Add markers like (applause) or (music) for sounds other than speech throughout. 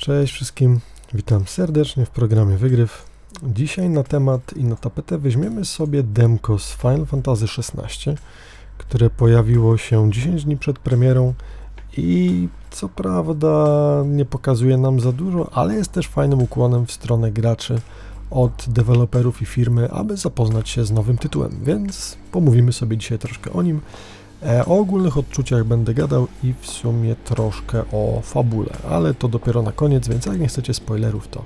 Cześć wszystkim, witam serdecznie w programie Wygryw. Dzisiaj na temat i na tapetę weźmiemy sobie demko z Final Fantasy XVI, które pojawiło się 10 dni przed premierą i co prawda nie pokazuje nam za dużo, ale jest też fajnym ukłonem w stronę graczy od deweloperów i firmy, aby zapoznać się z nowym tytułem, więc pomówimy sobie dzisiaj troszkę o nim. E, o ogólnych odczuciach będę gadał i w sumie troszkę o fabule, ale to dopiero na koniec, więc jak nie chcecie spoilerów, to,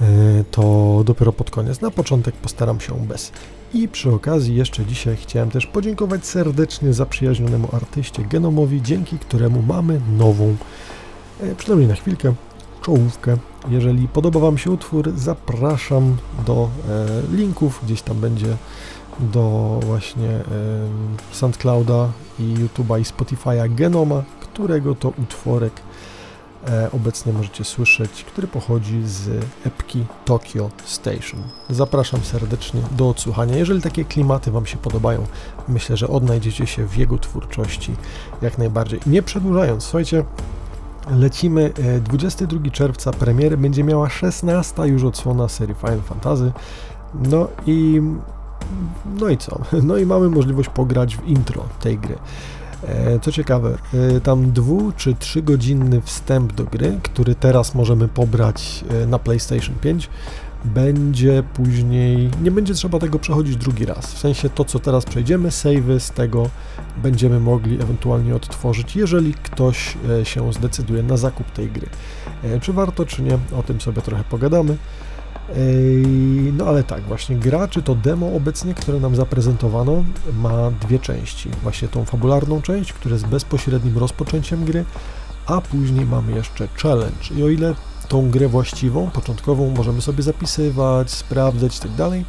e, to dopiero pod koniec. Na początek postaram się bez. I przy okazji jeszcze dzisiaj chciałem też podziękować serdecznie zaprzyjaźnionemu artyście Genomowi, dzięki któremu mamy nową, e, przynajmniej na chwilkę, czołówkę. Jeżeli podoba Wam się utwór, zapraszam do linków, gdzieś tam będzie do właśnie SoundClouda i YouTube'a i Spotify'a Genoma, którego to utworek e, obecnie możecie słyszeć, który pochodzi z epki Tokyo Station. Zapraszam serdecznie do odsłuchania. Jeżeli takie klimaty Wam się podobają, myślę, że odnajdziecie się w jego twórczości jak najbardziej. Nie przedłużając, słuchajcie, lecimy 22 e, czerwca premiery, będzie miała 16 już odsłona serii Final Fantasy. No i no i co? No i mamy możliwość pograć w intro tej gry. E, co ciekawe, e, tam dwu czy trzy godzinny wstęp do gry, który teraz możemy pobrać e, na PlayStation 5, będzie później, nie będzie trzeba tego przechodzić drugi raz. W sensie to, co teraz przejdziemy, savey z tego będziemy mogli ewentualnie odtworzyć, jeżeli ktoś się zdecyduje na zakup tej gry. Czy warto, czy nie, o tym sobie trochę pogadamy. No ale tak, właśnie gra, czy to demo obecnie, które nam zaprezentowano, ma dwie części. Właśnie tą fabularną część, która jest bezpośrednim rozpoczęciem gry, a później mamy jeszcze challenge. I o ile tą grę właściwą, początkową możemy sobie zapisywać, sprawdzać itd., tak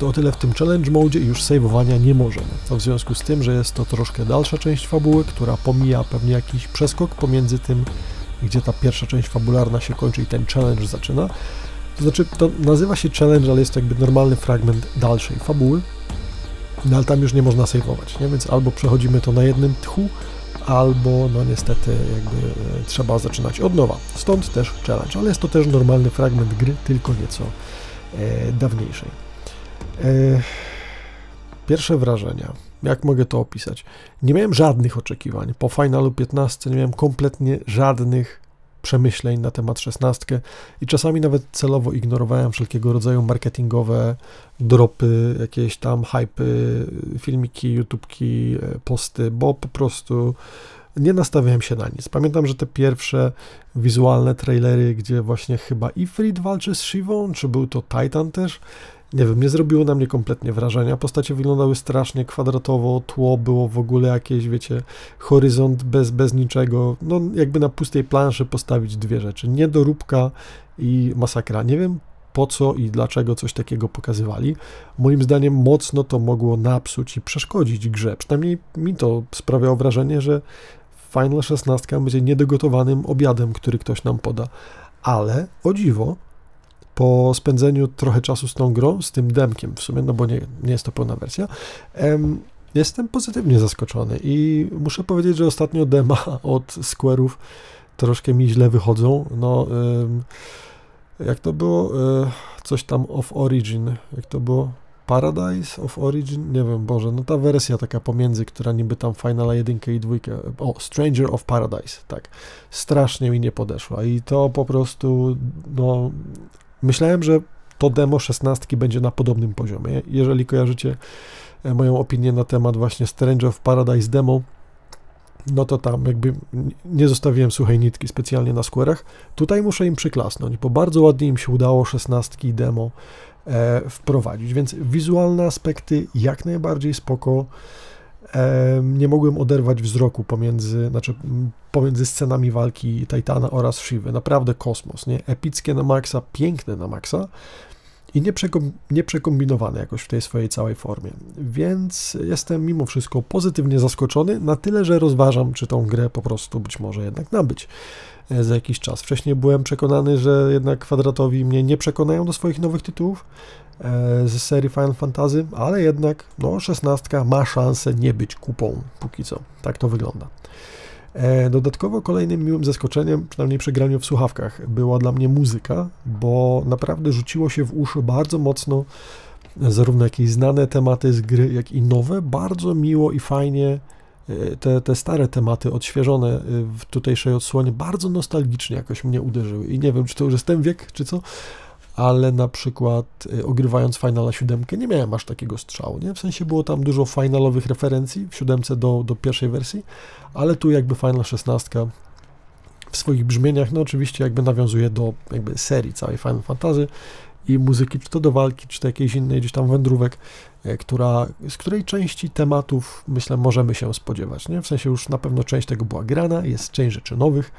to o tyle w tym challenge mode już saveowania nie możemy. To w związku z tym, że jest to troszkę dalsza część fabuły, która pomija pewnie jakiś przeskok pomiędzy tym, gdzie ta pierwsza część fabularna się kończy i ten challenge zaczyna, to znaczy, to nazywa się challenge, ale jest to jakby normalny fragment dalszej fabuły, no ale tam już nie można saveować, nie? Więc albo przechodzimy to na jednym tchu, albo no niestety jakby e, trzeba zaczynać od nowa. Stąd też challenge, ale jest to też normalny fragment gry, tylko nieco e, dawniejszej. E, pierwsze wrażenia. Jak mogę to opisać? Nie miałem żadnych oczekiwań. Po finalu 15 nie miałem kompletnie żadnych przemyśleń na temat szesnastkę i czasami nawet celowo ignorowałem wszelkiego rodzaju marketingowe dropy, jakieś tam hypy, filmiki, YouTubki, e, posty, bo po prostu nie nastawiałem się na nic. Pamiętam, że te pierwsze wizualne trailery, gdzie właśnie chyba Ifrit walczy z Shivą, czy był to Titan też, nie wiem, nie zrobiło na mnie kompletnie wrażenia. Postacie wyglądały strasznie kwadratowo, tło było w ogóle jakieś, wiecie, horyzont bez, bez niczego. No, jakby na pustej planszy postawić dwie rzeczy: niedoróbka i masakra. Nie wiem po co i dlaczego coś takiego pokazywali. Moim zdaniem mocno to mogło napsuć i przeszkodzić grze. Przynajmniej mi to sprawiało wrażenie, że Final 16 będzie niedogotowanym obiadem, który ktoś nam poda. Ale o dziwo, po spędzeniu trochę czasu z tą grą, z tym demkiem w sumie, no bo nie, nie jest to pełna wersja, em, jestem pozytywnie zaskoczony i muszę powiedzieć, że ostatnio dema od Square'ów troszkę mi źle wychodzą. No, em, jak to było? E, coś tam of Origin, jak to było? Paradise of Origin? Nie wiem, Boże, no ta wersja taka pomiędzy, która niby tam Finala 1 i 2, o, Stranger of Paradise, tak, strasznie mi nie podeszła i to po prostu, no, Myślałem, że to demo 16 będzie na podobnym poziomie. Jeżeli kojarzycie e, moją opinię na temat właśnie Strange of Paradise demo, no to tam jakby nie zostawiłem suchej nitki specjalnie na Square'ach. Tutaj muszę im przyklasnąć, bo bardzo ładnie im się udało 16 demo e, wprowadzić, więc wizualne aspekty jak najbardziej spoko nie mogłem oderwać wzroku pomiędzy, znaczy pomiędzy scenami walki Titana oraz Shivy. Naprawdę kosmos, nie? Epickie na maksa, piękne na maksa i nieprzekom, nieprzekombinowane jakoś w tej swojej całej formie. Więc jestem mimo wszystko pozytywnie zaskoczony, na tyle, że rozważam, czy tą grę po prostu być może jednak nabyć e, za jakiś czas. Wcześniej byłem przekonany, że jednak kwadratowi mnie nie przekonają do swoich nowych tytułów, z serii Final Fantasy, ale jednak no, 16 ma szansę nie być kupą póki co. Tak to wygląda. E, dodatkowo kolejnym miłym zaskoczeniem, przynajmniej przy graniu w słuchawkach, była dla mnie muzyka, bo naprawdę rzuciło się w uszy bardzo mocno zarówno jakieś znane tematy z gry, jak i nowe. Bardzo miło i fajnie e, te, te stare tematy odświeżone w tutejszej odsłonie bardzo nostalgicznie jakoś mnie uderzyły. I nie wiem, czy to już jest ten wiek, czy co, ale na przykład y, ogrywając Finala 7 nie miałem aż takiego strzału, nie? W sensie było tam dużo finalowych referencji w 7 do, do pierwszej wersji, ale tu jakby Final 16 w swoich brzmieniach, no oczywiście jakby nawiązuje do jakby serii całej Final Fantasy i muzyki, czy to do walki, czy to jakiejś innej gdzieś tam wędrówek, e, która, z której części tematów, myślę, możemy się spodziewać, nie? W sensie już na pewno część tego była grana, jest część rzeczy nowych,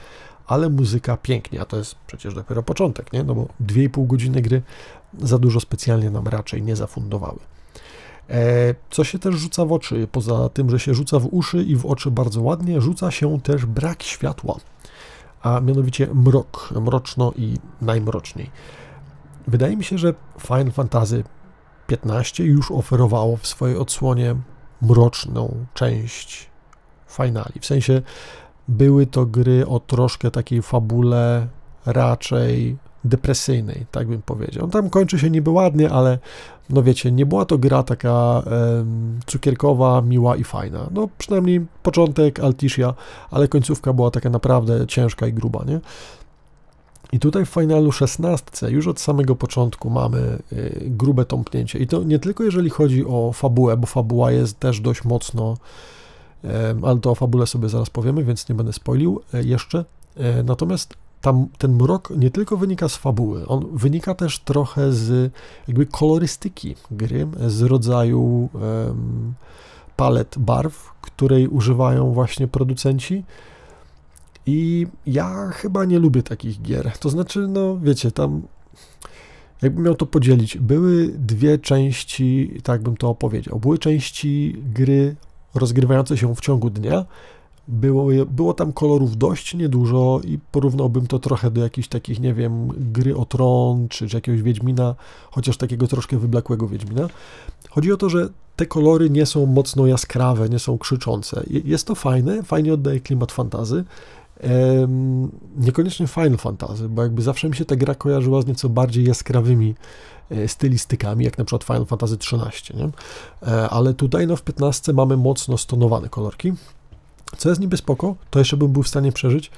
ale muzyka pięknie, a to jest przecież dopiero początek, nie? No bo 2,5 godziny gry za dużo specjalnie nam raczej nie zafundowały. E, co się też rzuca w oczy, poza tym, że się rzuca w uszy i w oczy bardzo ładnie, rzuca się też brak światła, a mianowicie mrok, mroczno i najmroczniej. Wydaje mi się, że Final Fantasy XV już oferowało w swojej odsłonie mroczną część finali. W sensie były to gry o troszkę takiej fabule raczej depresyjnej, tak bym powiedział. Tam kończy się niby ładnie, ale no wiecie, nie była to gra taka cukierkowa, miła i fajna. No przynajmniej początek Alticia, ale końcówka była taka naprawdę ciężka i gruba, nie? I tutaj w finalu 16 już od samego początku mamy y, grube tąpnięcie. I to nie tylko jeżeli chodzi o fabułę, bo fabuła jest też dość mocno ale to o fabule sobie zaraz powiemy, więc nie będę spoilił e, jeszcze. E, natomiast tam ten mrok nie tylko wynika z fabuły, on wynika też trochę z jakby kolorystyki gry, z rodzaju um, palet barw, której używają właśnie producenci. I ja chyba nie lubię takich gier. To znaczy, no wiecie, tam jakbym miał to podzielić, były dwie części, tak bym to opowiedział. Były części gry rozgrywające się w ciągu dnia. Było, było tam kolorów dość niedużo i porównałbym to trochę do jakichś takich, nie wiem, gry o tron, czy, czy jakiegoś Wiedźmina, chociaż takiego troszkę wyblakłego Wiedźmina. Chodzi o to, że te kolory nie są mocno jaskrawe, nie są krzyczące. Jest to fajne, fajnie oddaje klimat fantazy. Niekoniecznie Final Fantasy, bo jakby zawsze mi się ta gra kojarzyła z nieco bardziej jaskrawymi stylistykami, jak na przykład Final Fantasy XIII, nie? E, ale tutaj no, w 15 mamy mocno stonowane kolorki, co jest niby spoko, to jeszcze bym był w stanie przeżyć,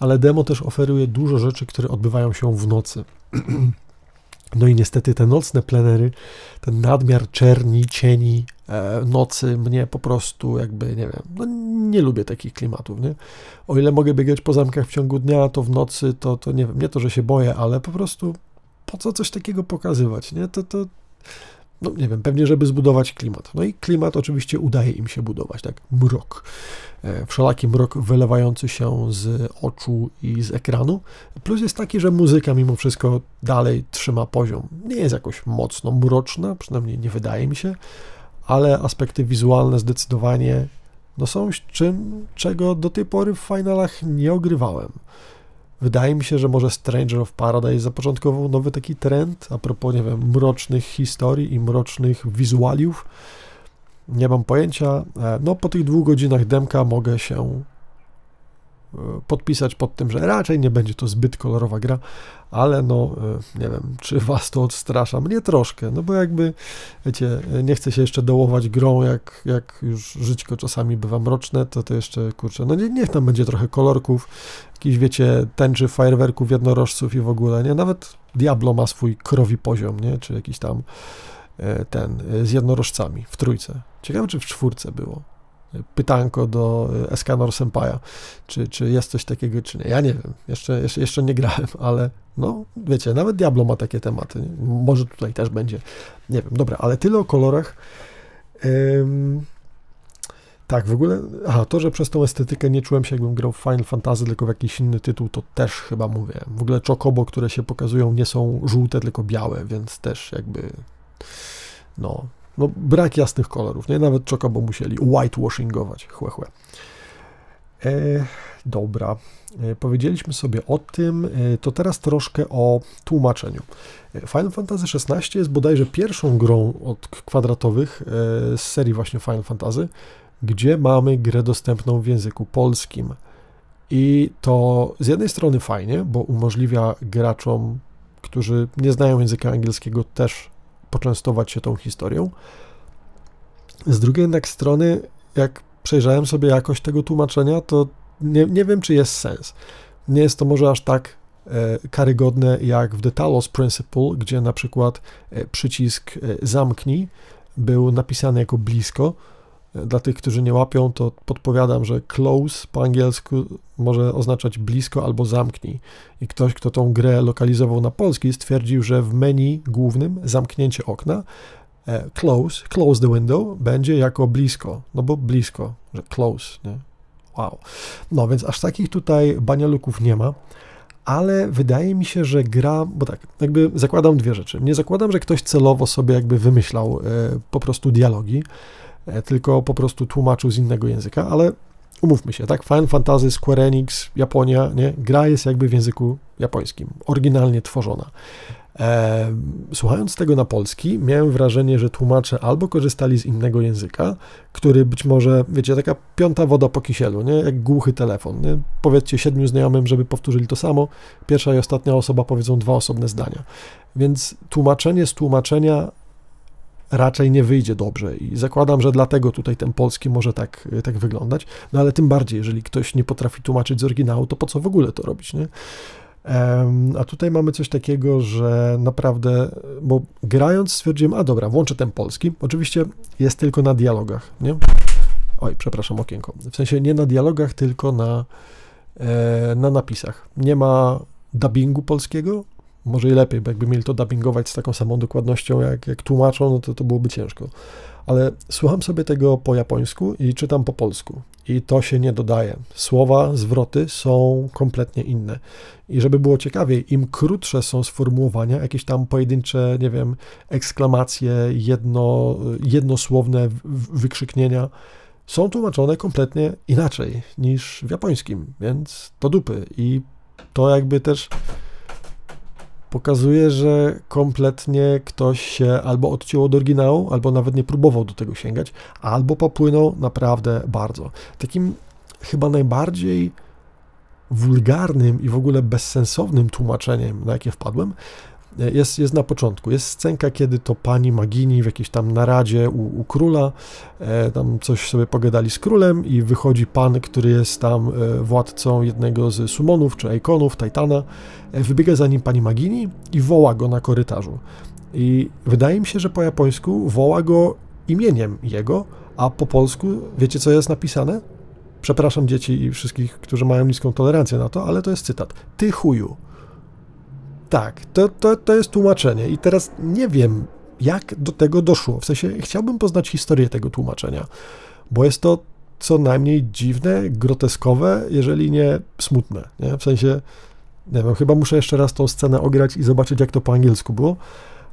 ale demo też oferuje dużo rzeczy, które odbywają się w nocy. (clears throat) No i niestety te nocne plenery, ten nadmiar czerni, cieni, e, nocy mnie po prostu jakby, nie wiem, no nie lubię takich klimatów, nie? O ile mogę biegać po zamkach w ciągu dnia, to w nocy to, to nie wiem, nie to, że się boję, ale po prostu po co coś takiego pokazywać, nie? To, to, no nie wiem, pewnie żeby zbudować klimat. No i klimat oczywiście udaje im się budować, tak? Mrok. E, wszelaki mrok wylewający się z oczu i z ekranu. Plus jest taki, że muzyka mimo wszystko dalej trzyma poziom. Nie jest jakoś mocno mroczna, przynajmniej nie wydaje mi się, ale aspekty wizualne zdecydowanie no są czym, czego do tej pory w finalach nie ogrywałem. Wydaje mi się, że może Stranger of Paradise zapoczątkował nowy taki trend a propos, nie wiem, mrocznych historii i mrocznych wizualiów. Nie mam pojęcia. E, no, po tych dwóch godzinach demka mogę się podpisać pod tym, że raczej nie będzie to zbyt kolorowa gra, ale no, e, nie wiem, czy was to odstrasza? Mnie troszkę, no bo jakby, wiecie, nie chcę się jeszcze dołować grą, jak, jak już żyćko czasami bywa mroczne, to to jeszcze, kurczę, no nie, niech tam będzie trochę kolorków, jakiś, wiecie, tęczy fajerwerków, jednorożców i w ogóle, nie? Nawet Diablo ma swój krowi poziom, nie? Czy jakiś tam e, ten, e, z jednorożcami w trójce. Ciekawe, czy w czwórce było. Pytanko do e, Escanor Senpaja, czy, czy jest coś takiego, czy nie. Ja nie wiem, jeszcze, jeszcze, jeszcze nie grałem, ale no, wiecie, nawet Diablo ma takie tematy. Może tutaj też będzie. Nie wiem, dobra, ale tyle o kolorach. Ym... Tak, w ogóle, aha, to, że przez tą estetykę nie czułem się, jakbym grał w Final Fantasy, tylko w jakiś inny tytuł, to też chyba mówię. W ogóle chocobo, które się pokazują, nie są żółte, tylko białe, więc też jakby, no, no brak jasnych kolorów, nie? Nawet chocobo musieli whitewashingować, chłe, chłe. E, dobra, e, powiedzieliśmy sobie o tym, e, to teraz troszkę o tłumaczeniu. E, Final Fantasy XVI jest bodajże pierwszą grą od kwadratowych e, z serii właśnie Final Fantasy, gdzie mamy grę dostępną w języku polskim. I to z jednej strony fajnie, bo umożliwia graczom, którzy nie znają języka angielskiego, też poczęstować się tą historią. Z drugiej jednak strony, jak przejrzałem sobie jakość tego tłumaczenia, to nie, nie wiem, czy jest sens. Nie jest to może aż tak e, karygodne jak w The Talos Principle, gdzie na przykład e, przycisk e, zamknij był napisany jako blisko. Dla tych, którzy nie łapią, to podpowiadam, że close po angielsku może oznaczać blisko albo zamknij. I ktoś, kto tą grę lokalizował na polski, stwierdził, że w menu głównym zamknięcie okna close, close the window będzie jako blisko, no bo blisko, że close, nie? Wow. No więc aż takich tutaj banialuków nie ma, ale wydaje mi się, że gra, bo tak, jakby zakładam dwie rzeczy. Nie zakładam, że ktoś celowo sobie jakby wymyślał e, po prostu dialogi, e, tylko po prostu tłumaczył z innego języka, ale umówmy się, tak, Final Fantasy, Square Enix, Japonia, nie, gra jest jakby w języku japońskim, oryginalnie tworzona. E, słuchając tego na polski, miałem wrażenie, że tłumacze albo korzystali z innego języka, który być może, wiecie, taka piąta woda po kisielu, nie? jak głuchy telefon. Nie? Powiedzcie siedmiu znajomym, żeby powtórzyli to samo, pierwsza i ostatnia osoba powiedzą dwa osobne zdania. Więc tłumaczenie z tłumaczenia raczej nie wyjdzie dobrze i zakładam, że dlatego tutaj ten polski może tak, tak wyglądać, no ale tym bardziej, jeżeli ktoś nie potrafi tłumaczyć z oryginału, to po co w ogóle to robić, nie? A tutaj mamy coś takiego, że naprawdę, bo grając stwierdziłem, a dobra, włączę ten polski. Oczywiście jest tylko na dialogach, nie? Oj, przepraszam, okienko. W sensie nie na dialogach, tylko na, e, na napisach. Nie ma dubbingu polskiego. Może i lepiej, bo jakby mieli to dubbingować z taką samą dokładnością, jak, jak tłumaczą, no to to byłoby ciężko ale słucham sobie tego po japońsku i czytam po polsku. I to się nie dodaje. Słowa, zwroty są kompletnie inne. I żeby było ciekawiej, im krótsze są sformułowania, jakieś tam pojedyncze, nie wiem, eksklamacje, jedno, jednosłowne wykrzyknienia, są tłumaczone kompletnie inaczej niż w japońskim, więc to dupy. I to jakby też pokazuje, że kompletnie ktoś się albo odciął od oryginału, albo nawet nie próbował do tego sięgać, albo popłynął naprawdę bardzo. Takim chyba najbardziej wulgarnym i w ogóle bezsensownym tłumaczeniem, na jakie wpadłem, jest, jest na początku. Jest scenka, kiedy to pani Magini w jakiejś tam naradzie u, u króla, e, tam coś sobie pogadali z królem i wychodzi pan, który jest tam e, władcą jednego z sumonów czy ikonów, Titana, e, wybiega za nim pani Magini i woła go na korytarzu. I wydaje mi się, że po japońsku woła go imieniem jego, a po polsku wiecie co jest napisane? Przepraszam dzieci i wszystkich, którzy mają niską tolerancję na to, ale to jest cytat. Ty chuju. Tak, to, to, to jest tłumaczenie i teraz nie wiem, jak do tego doszło. W sensie chciałbym poznać historię tego tłumaczenia, bo jest to co najmniej dziwne, groteskowe, jeżeli nie smutne. Nie? W sensie, nie wiem, chyba muszę jeszcze raz tą scenę ograć i zobaczyć, jak to po angielsku było,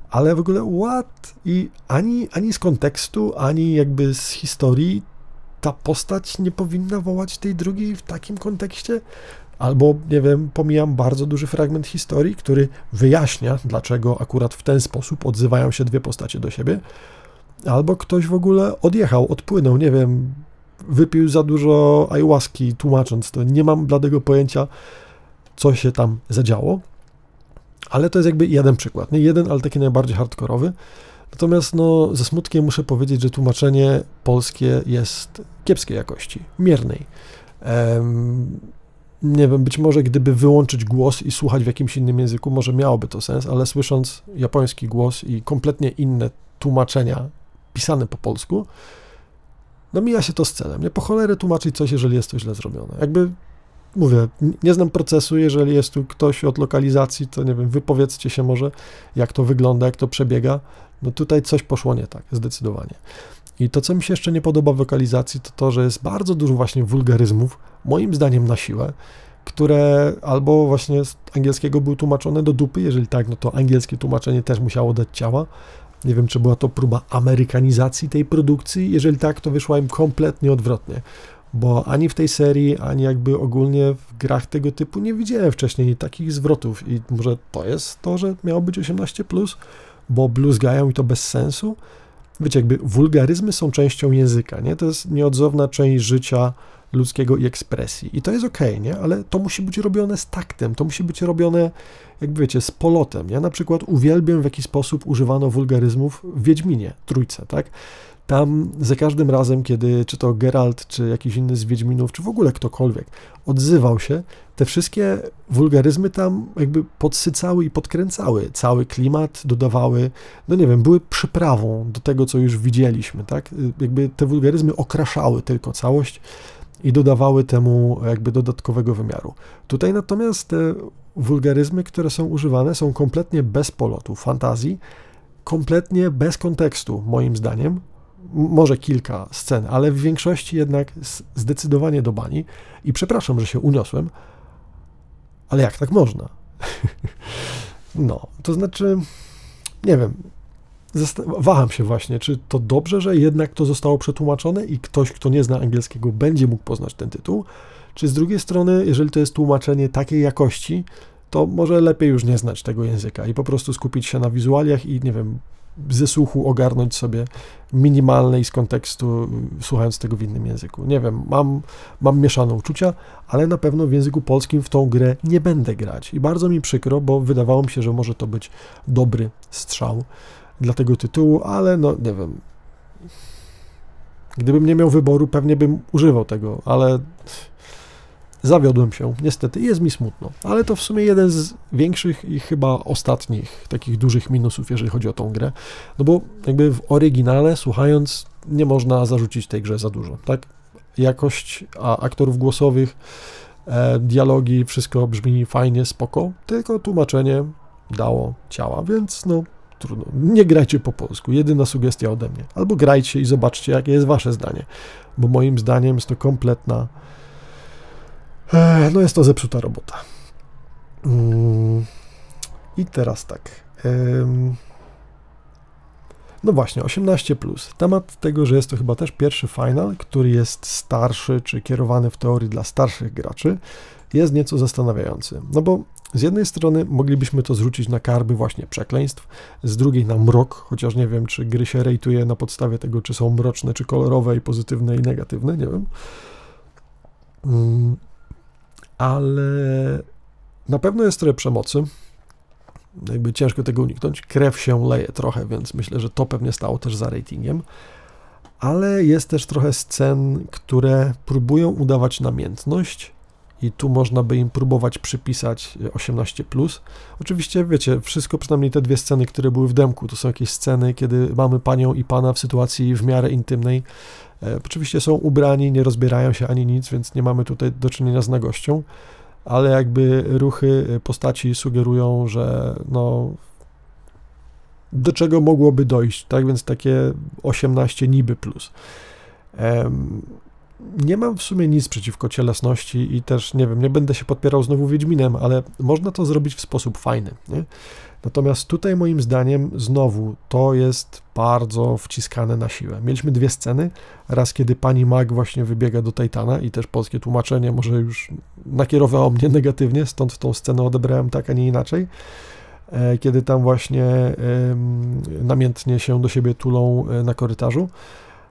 ale w ogóle what? I ani, ani z kontekstu, ani jakby z historii ta postać nie powinna wołać tej drugiej w takim kontekście. Albo, nie wiem, pomijam bardzo duży fragment historii, który wyjaśnia, dlaczego akurat w ten sposób odzywają się dwie postacie do siebie. Albo ktoś w ogóle odjechał, odpłynął, nie wiem, wypił za dużo ayahuaski, tłumacząc to. Nie mam bladego pojęcia, co się tam zadziało. Ale to jest jakby jeden przykład. Nie jeden, ale taki najbardziej hardkorowy. Natomiast no, ze smutkiem muszę powiedzieć, że tłumaczenie polskie jest kiepskiej jakości, miernej. Nie wiem, być może gdyby wyłączyć głos i słuchać w jakimś innym języku, może miałoby to sens, ale słysząc japoński głos i kompletnie inne tłumaczenia pisane po polsku, no mija się to z celem. Nie po cholerę tłumaczyć coś, jeżeli jest to źle zrobione. Jakby, mówię, nie znam procesu, jeżeli jest tu ktoś od lokalizacji, to nie wiem, wypowiedzcie się może, jak to wygląda, jak to przebiega. No tutaj coś poszło nie tak, zdecydowanie. I to, co mi się jeszcze nie podoba w lokalizacji, to to, że jest bardzo dużo właśnie wulgaryzmów, moim zdaniem na siłę, które albo właśnie z angielskiego były tłumaczone do dupy, jeżeli tak, no to angielskie tłumaczenie też musiało dać ciała. Nie wiem, czy była to próba amerykanizacji tej produkcji. Jeżeli tak, to wyszła im kompletnie odwrotnie, bo ani w tej serii, ani jakby ogólnie w grach tego typu nie widziałem wcześniej takich zwrotów. I może to jest to, że miało być 18, bo bluzgają i to bez sensu wiecie, jakby wulgaryzmy są częścią języka, nie? To jest nieodzowna część życia ludzkiego i ekspresji. I to jest okej, okay, nie? Ale to musi być robione z taktem, to musi być robione, jakby wiecie, z polotem. Ja na przykład uwielbiam, w jaki sposób używano wulgaryzmów w Wiedźminie, trójce, tak? Tam za każdym razem, kiedy czy to Geralt, czy jakiś inny z Wiedźminów, czy w ogóle ktokolwiek odzywał się, te wszystkie wulgaryzmy tam jakby podsycały i podkręcały cały klimat, dodawały, no nie wiem, były przyprawą do tego, co już widzieliśmy, tak? Jakby te wulgaryzmy okraszały tylko całość i dodawały temu jakby dodatkowego wymiaru. Tutaj natomiast te wulgaryzmy, które są używane, są kompletnie bez polotu, fantazji, kompletnie bez kontekstu, moim zdaniem, może kilka scen, ale w większości jednak zdecydowanie do bani. I przepraszam, że się uniosłem, ale jak tak można? (laughs) no, to znaczy, nie wiem, waham się właśnie, czy to dobrze, że jednak to zostało przetłumaczone i ktoś, kto nie zna angielskiego, będzie mógł poznać ten tytuł, czy z drugiej strony, jeżeli to jest tłumaczenie takiej jakości, to może lepiej już nie znać tego języka i po prostu skupić się na wizualiach i, nie wiem, ze słuchu ogarnąć sobie minimalne i z kontekstu, słuchając tego w innym języku. Nie wiem, mam, mam mieszane uczucia, ale na pewno w języku polskim w tą grę nie będę grać. I bardzo mi przykro, bo wydawało mi się, że może to być dobry strzał dla tego tytułu, ale no nie wiem. Gdybym nie miał wyboru, pewnie bym używał tego, ale Zawiodłem się, niestety, jest mi smutno, ale to w sumie jeden z większych i chyba ostatnich takich dużych minusów, jeżeli chodzi o tą grę, no bo jakby w oryginale, słuchając, nie można zarzucić tej grze za dużo, tak? Jakość a aktorów głosowych, e, dialogi, wszystko brzmi fajnie, spoko, tylko tłumaczenie dało ciała, więc no trudno. Nie grajcie po polsku, jedyna sugestia ode mnie. Albo grajcie i zobaczcie, jakie jest wasze zdanie, bo moim zdaniem jest to kompletna no jest to zepsuta robota. Mm. I teraz tak. No właśnie, 18. Temat tego, że jest to chyba też pierwszy final, który jest starszy, czy kierowany w teorii dla starszych graczy, jest nieco zastanawiający. No bo z jednej strony moglibyśmy to zrzucić na karby właśnie przekleństw, z drugiej na mrok, chociaż nie wiem, czy gry się rejtuje na podstawie tego, czy są mroczne, czy kolorowe i pozytywne i negatywne, nie wiem. Mm ale na pewno jest trochę przemocy. Jakby ciężko tego uniknąć. Krew się leje trochę, więc myślę, że to pewnie stało też za ratingiem. Ale jest też trochę scen, które próbują udawać namiętność, i tu można by im próbować przypisać 18. Oczywiście, wiecie, wszystko, przynajmniej te dwie sceny, które były w demku, to są jakieś sceny, kiedy mamy panią i pana w sytuacji w miarę intymnej. E, oczywiście są ubrani, nie rozbierają się ani nic, więc nie mamy tutaj do czynienia z nagością, ale jakby ruchy postaci sugerują, że no do czego mogłoby dojść, tak więc takie 18 niby plus. Nie mam w sumie nic przeciwko cielesności i też, nie wiem, nie będę się podpierał znowu Wiedźminem, ale można to zrobić w sposób fajny. Nie? Natomiast tutaj moim zdaniem znowu to jest bardzo wciskane na siłę. Mieliśmy dwie sceny. Raz, kiedy pani Mag właśnie wybiega do Titana i też polskie tłumaczenie może już nakierowało mnie negatywnie, stąd tą scenę odebrałem tak, a nie inaczej. E, kiedy tam właśnie namiętnie się do siebie tulą e, na korytarzu,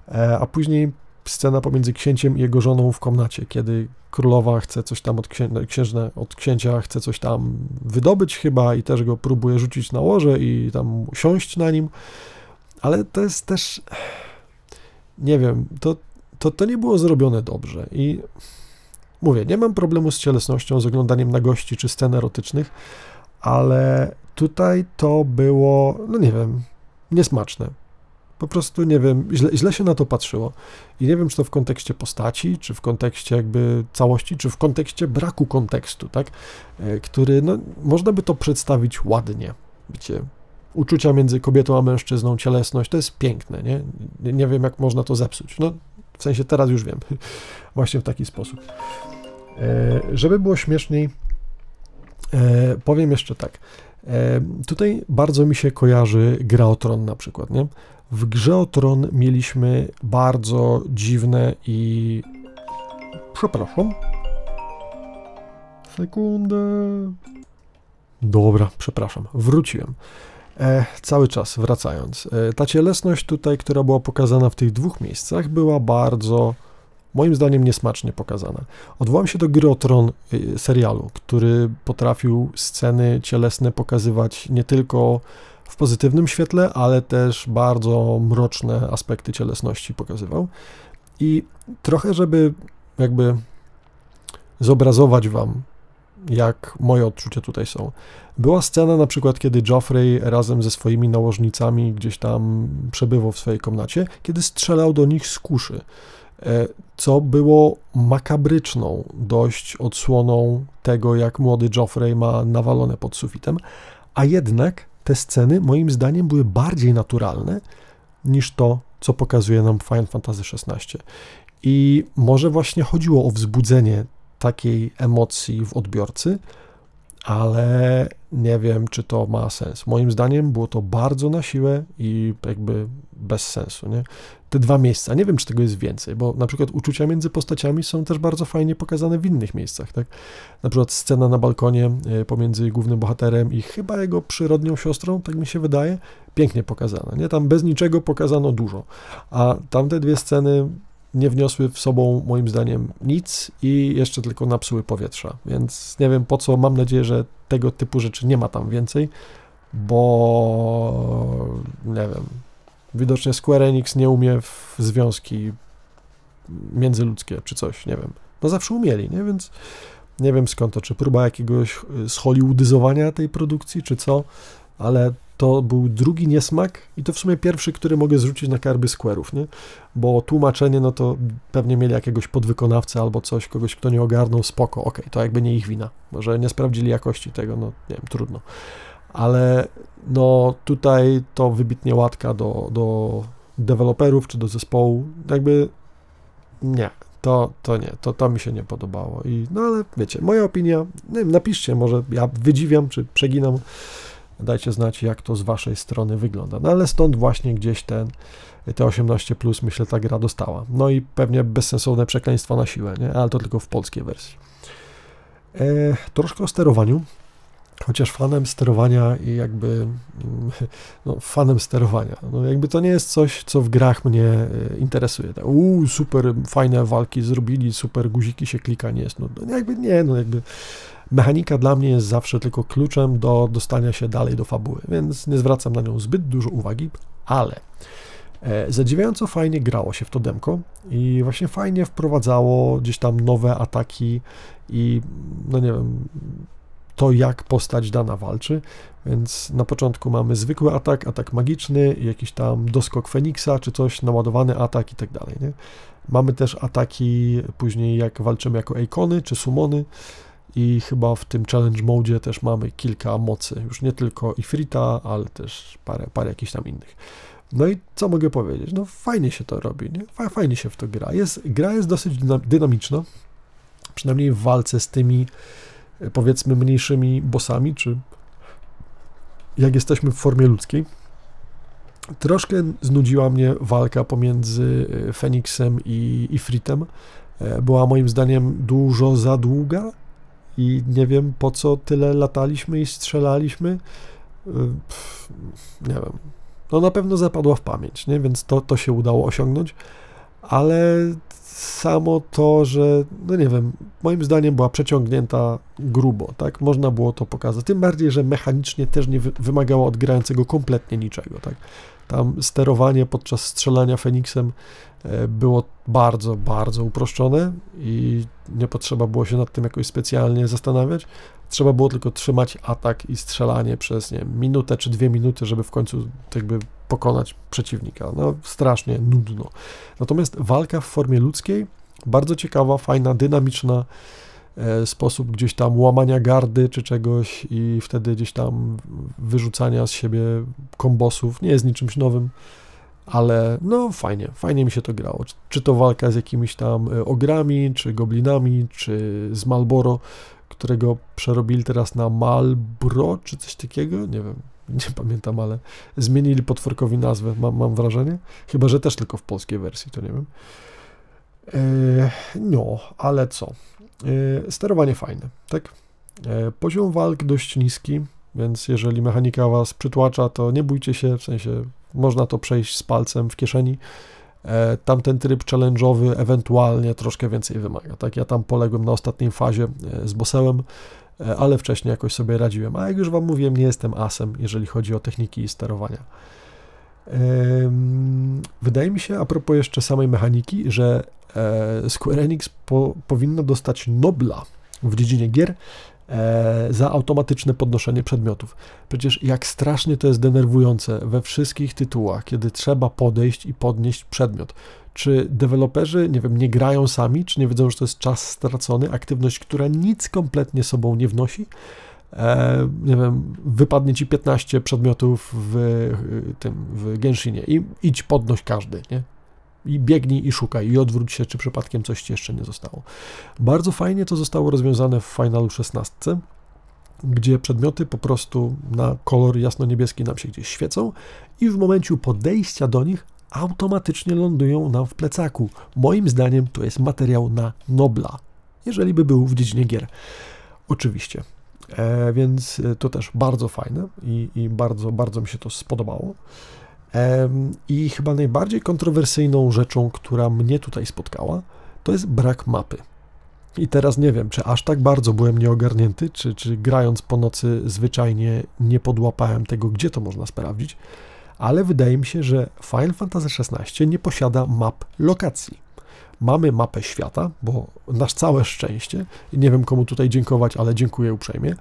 e, a później scena pomiędzy księciem i jego żoną w komnacie, kiedy królowa chce coś tam od, księ od księcia, chce coś tam wydobyć chyba i też go próbuje rzucić na łoże i tam siąść na nim, ale to jest też, nie wiem, to, to, to nie było zrobione dobrze i mówię, nie mam problemu z cielesnością, z oglądaniem nagości czy scen erotycznych, ale tutaj to było, no nie wiem, niesmaczne. Po prostu nie wiem, źle, źle, się na to patrzyło. I nie wiem, czy to w kontekście postaci, czy w kontekście jakby całości, czy w kontekście braku kontekstu, tak? E, który, no, można by to przedstawić ładnie. Wiecie, uczucia między kobietą a mężczyzną, cielesność, to jest piękne, nie? Nie wiem, jak można to zepsuć. No, w sensie teraz już wiem. (laughs) Właśnie w taki sposób. E, żeby było śmieszniej, e, powiem jeszcze tak. Tutaj bardzo mi się kojarzy Gra o Tron na przykład, nie? W grze o Tron mieliśmy bardzo dziwne i... Przepraszam. Sekundę. Dobra, przepraszam, wróciłem. E, cały czas wracając. E, ta cielesność tutaj, która była pokazana w tych dwóch miejscach, była bardzo moim zdaniem niesmacznie pokazana. Odwołam się do gry o Tron y, serialu, który potrafił sceny cielesne pokazywać nie tylko w pozytywnym świetle, ale też bardzo mroczne aspekty cielesności pokazywał. I trochę, żeby jakby zobrazować wam, jak moje odczucia tutaj są. Była scena na przykład, kiedy Joffrey razem ze swoimi nałożnicami gdzieś tam przebywał w swojej komnacie, kiedy strzelał do nich z kuszy, e, co było makabryczną dość odsłoną tego, jak młody Joffrey ma nawalone pod sufitem, a jednak te sceny moim zdaniem były bardziej naturalne niż to, co pokazuje nam Final Fantasy XVI. I może właśnie chodziło o wzbudzenie takiej emocji w odbiorcy, ale nie wiem, czy to ma sens. Moim zdaniem było to bardzo na siłę i jakby bez sensu. Nie? Te dwa miejsca, nie wiem, czy tego jest więcej, bo na przykład uczucia między postaciami są też bardzo fajnie pokazane w innych miejscach. Tak? Na przykład scena na balkonie e, pomiędzy głównym bohaterem i chyba jego przyrodnią siostrą, tak mi się wydaje, pięknie pokazana. Nie? Tam bez niczego pokazano dużo, a tamte dwie sceny nie wniosły w sobą moim zdaniem nic i jeszcze tylko napsuły powietrza. Więc nie wiem po co, mam nadzieję, że tego typu rzeczy nie ma tam więcej, bo nie wiem. Widocznie Square Enix nie umie w związki międzyludzkie czy coś, nie wiem. No zawsze umieli, nie? Więc nie wiem skąd to, czy próba jakiegoś zhollywoodyzowania tej produkcji, czy co, ale to był drugi niesmak i to w sumie pierwszy, który mogę zrzucić na karby Square'ów, nie? Bo tłumaczenie, no to pewnie mieli jakiegoś podwykonawcę albo coś, kogoś, kto nie ogarnął, spoko, okej, okay, to jakby nie ich wina. Może nie sprawdzili jakości tego, no nie wiem, trudno. Ale no tutaj to wybitnie łatka do, do deweloperów czy do zespołu, jakby nie, to, to nie, to, to mi się nie podobało. I, no ale wiecie, moja opinia, nie wiem, napiszcie, może ja wydziwiam, czy przeginam, Dajcie znać, jak to z Waszej strony wygląda. No ale stąd właśnie gdzieś ten, te 18 plus, myślę, ta gra dostała. No i pewnie bezsensowne przekleństwa na siłę, nie? ale to tylko w polskiej wersji. E, troszkę o sterowaniu. Chociaż fanem sterowania i jakby (laughs) no, fanem sterowania. No jakby to nie jest coś, co w grach mnie e, interesuje. Tak, uuu, super fajne walki zrobili, super guziki się klika, nie jest. No jakby nie, no jakby mechanika dla mnie jest zawsze tylko kluczem do dostania się dalej do fabuły, więc nie zwracam na nią zbyt dużo uwagi, ale e, zadziwiająco fajnie grało się w to demko i właśnie fajnie wprowadzało gdzieś tam nowe ataki i no nie wiem, to jak postać dana walczy, więc na początku mamy zwykły atak, atak magiczny, jakiś tam doskok Feniksa, czy coś, naładowany atak i tak dalej? Mamy też ataki później jak walczymy jako Eikony, czy Sumony, i chyba w tym challenge mode też mamy kilka mocy, już nie tylko Ifrita, ale też parę, parę jakichś tam innych. No i co mogę powiedzieć? No fajnie się to robi, nie? Fajnie się w to gra. Jest, gra jest dosyć dynamiczna, przynajmniej w walce z tymi e, powiedzmy mniejszymi bossami, czy jak jesteśmy w formie ludzkiej. Troszkę znudziła mnie walka pomiędzy e, Feniksem i Ifritem. E, była moim zdaniem dużo za długa, i nie wiem po co tyle lataliśmy i strzelaliśmy. Y, pff, nie wiem. No na pewno zapadła w pamięć, nie? więc to, to się udało osiągnąć, ale samo to, że, no nie wiem, moim zdaniem była przeciągnięta grubo, tak? Można było to pokazać. Tym bardziej, że mechanicznie też nie wymagało od kompletnie niczego, tak? Tam sterowanie podczas strzelania Feniksem e, było bardzo, bardzo uproszczone i nie potrzeba było się nad tym jakoś specjalnie zastanawiać. Trzeba było tylko trzymać atak i strzelanie przez nie wiem, minutę czy dwie minuty, żeby w końcu jakby pokonać przeciwnika. No strasznie nudno. Natomiast walka w formie ludzkiej bardzo ciekawa, fajna, dynamiczna sposób gdzieś tam łamania gardy czy czegoś i wtedy gdzieś tam wyrzucania z siebie kombosów nie jest niczymś nowym ale no fajnie, fajnie mi się to grało. Czy, czy to walka z jakimiś tam e, ogrami, czy goblinami, czy z Malboro, którego przerobili teraz na Malbro, czy coś takiego, nie wiem, (laughs) nie pamiętam, ale zmienili potworkowi nazwę, mam, mam wrażenie. Chyba, że też tylko w polskiej wersji, to nie wiem. E, no, ale co? E, sterowanie fajne, tak? E, poziom walk dość niski, więc jeżeli mechanika was przytłacza, to nie bójcie się, w sensie można to przejść z palcem w kieszeni. Tamten tryb challenge'owy ewentualnie troszkę więcej wymaga. Tak, ja tam poległem na ostatniej fazie z bosełem, ale wcześniej jakoś sobie radziłem. A jak już Wam mówiłem, nie jestem asem, jeżeli chodzi o techniki sterowania. Wydaje mi się, a propos jeszcze samej mechaniki, że Square Enix po, powinno dostać Nobla w dziedzinie gier e, za automatyczne podnoszenie przedmiotów. Przecież jak strasznie to jest denerwujące we wszystkich tytułach, kiedy trzeba podejść i podnieść przedmiot. Czy deweloperzy, nie wiem, nie grają sami, czy nie wiedzą, że to jest czas stracony, aktywność, która nic kompletnie sobą nie wnosi? E, nie wiem, wypadnie ci 15 przedmiotów w tym, w Genshinie i idź podnoś każdy, nie? I biegnij i szukaj i odwróć się, czy przypadkiem coś ci jeszcze nie zostało. Bardzo fajnie to zostało rozwiązane w Finalu 16, gdzie przedmioty po prostu na kolor jasno-niebieski nam się gdzieś świecą i w momencie podejścia do nich automatycznie lądują nam w plecaku. Moim zdaniem to jest materiał na Nobla, jeżeli by był w dziedzinie gier. Oczywiście. E, więc to też bardzo fajne i, i bardzo, bardzo mi się to spodobało. I chyba najbardziej kontrowersyjną rzeczą, która mnie tutaj spotkała, to jest brak mapy. I teraz nie wiem, czy aż tak bardzo byłem nieogarnięty, czy, czy grając po nocy zwyczajnie nie podłapałem tego, gdzie to można sprawdzić, ale wydaje mi się, że Final Fantasy XVI nie posiada map lokacji. Mamy mapę świata, bo nasz całe szczęście, nie wiem komu tutaj dziękować, ale dziękuję uprzejmie,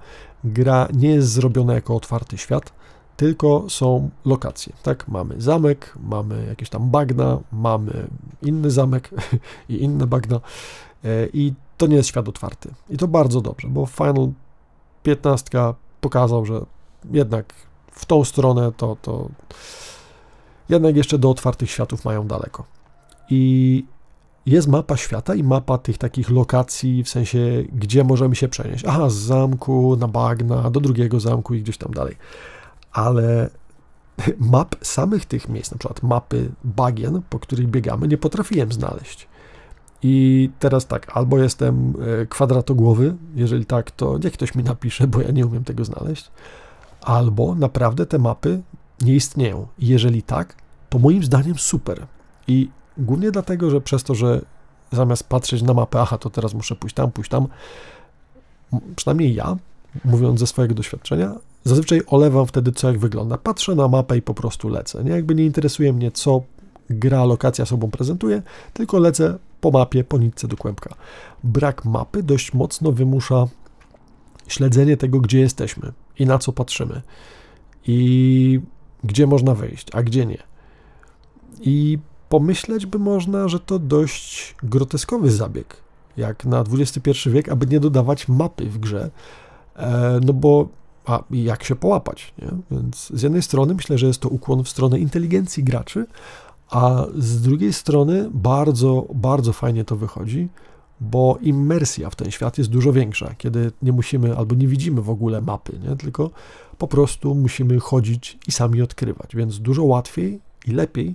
gra nie jest zrobiona jako otwarty świat, tylko są lokacje, tak? Mamy zamek, mamy jakieś tam bagna, mamy inny zamek (laughs) i inne bagna e, i to nie jest świat otwarty. I to bardzo dobrze, bo Final 15 pokazał, że jednak w tą stronę to, to jednak jeszcze do otwartych światów mają daleko. I jest mapa świata i mapa tych takich lokacji, w sensie, gdzie możemy się przenieść. Aha, z zamku na bagna do drugiego zamku i gdzieś tam dalej ale (laughs) map samych tych miejsc, na przykład mapy bagien, po których biegamy, nie potrafiłem znaleźć. I teraz tak, albo jestem e, kwadratogłowy, jeżeli tak, to niech ktoś mi napisze, bo ja nie umiem tego znaleźć, albo naprawdę te mapy nie istnieją. Jeżeli tak, to moim zdaniem super. I głównie dlatego, że przez to, że zamiast patrzeć na mapę, aha, to teraz muszę pójść tam, pójść tam, przynajmniej ja, mówiąc ze swojego doświadczenia, Zazwyczaj olewam wtedy, co jak wygląda. Patrzę na mapę i po prostu lecę. Nie? Jakby nie interesuje mnie, co gra, lokacja sobą prezentuje, tylko lecę po mapie, po nitce do kłębka. Brak mapy dość mocno wymusza śledzenie tego, gdzie jesteśmy i na co patrzymy i gdzie można wejść, a gdzie nie. I pomyśleć by można, że to dość groteskowy zabieg, jak na XXI wiek, aby nie dodawać mapy w grze, e, no bo a jak się połapać. Nie? Więc z jednej strony myślę, że jest to ukłon w stronę inteligencji graczy, a z drugiej strony bardzo, bardzo fajnie to wychodzi, bo imersja w ten świat jest dużo większa, kiedy nie musimy albo nie widzimy w ogóle mapy, nie? tylko po prostu musimy chodzić i sami odkrywać, więc dużo łatwiej i lepiej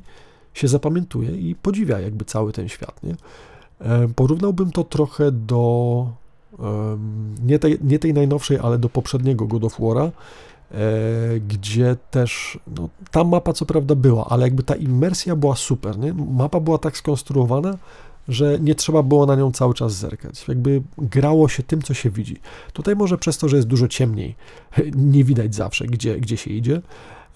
się zapamiętuje i podziwia jakby cały ten świat. Nie? E, porównałbym to trochę do nie tej, nie tej najnowszej, ale do poprzedniego God of War'a, e, gdzie też, no, ta mapa co prawda była, ale jakby ta imersja była super, nie? Mapa była tak skonstruowana, że nie trzeba było na nią cały czas zerkać. Jakby grało się tym, co się widzi. Tutaj może przez to, że jest dużo ciemniej, (laughs) nie widać zawsze, gdzie, gdzie się idzie.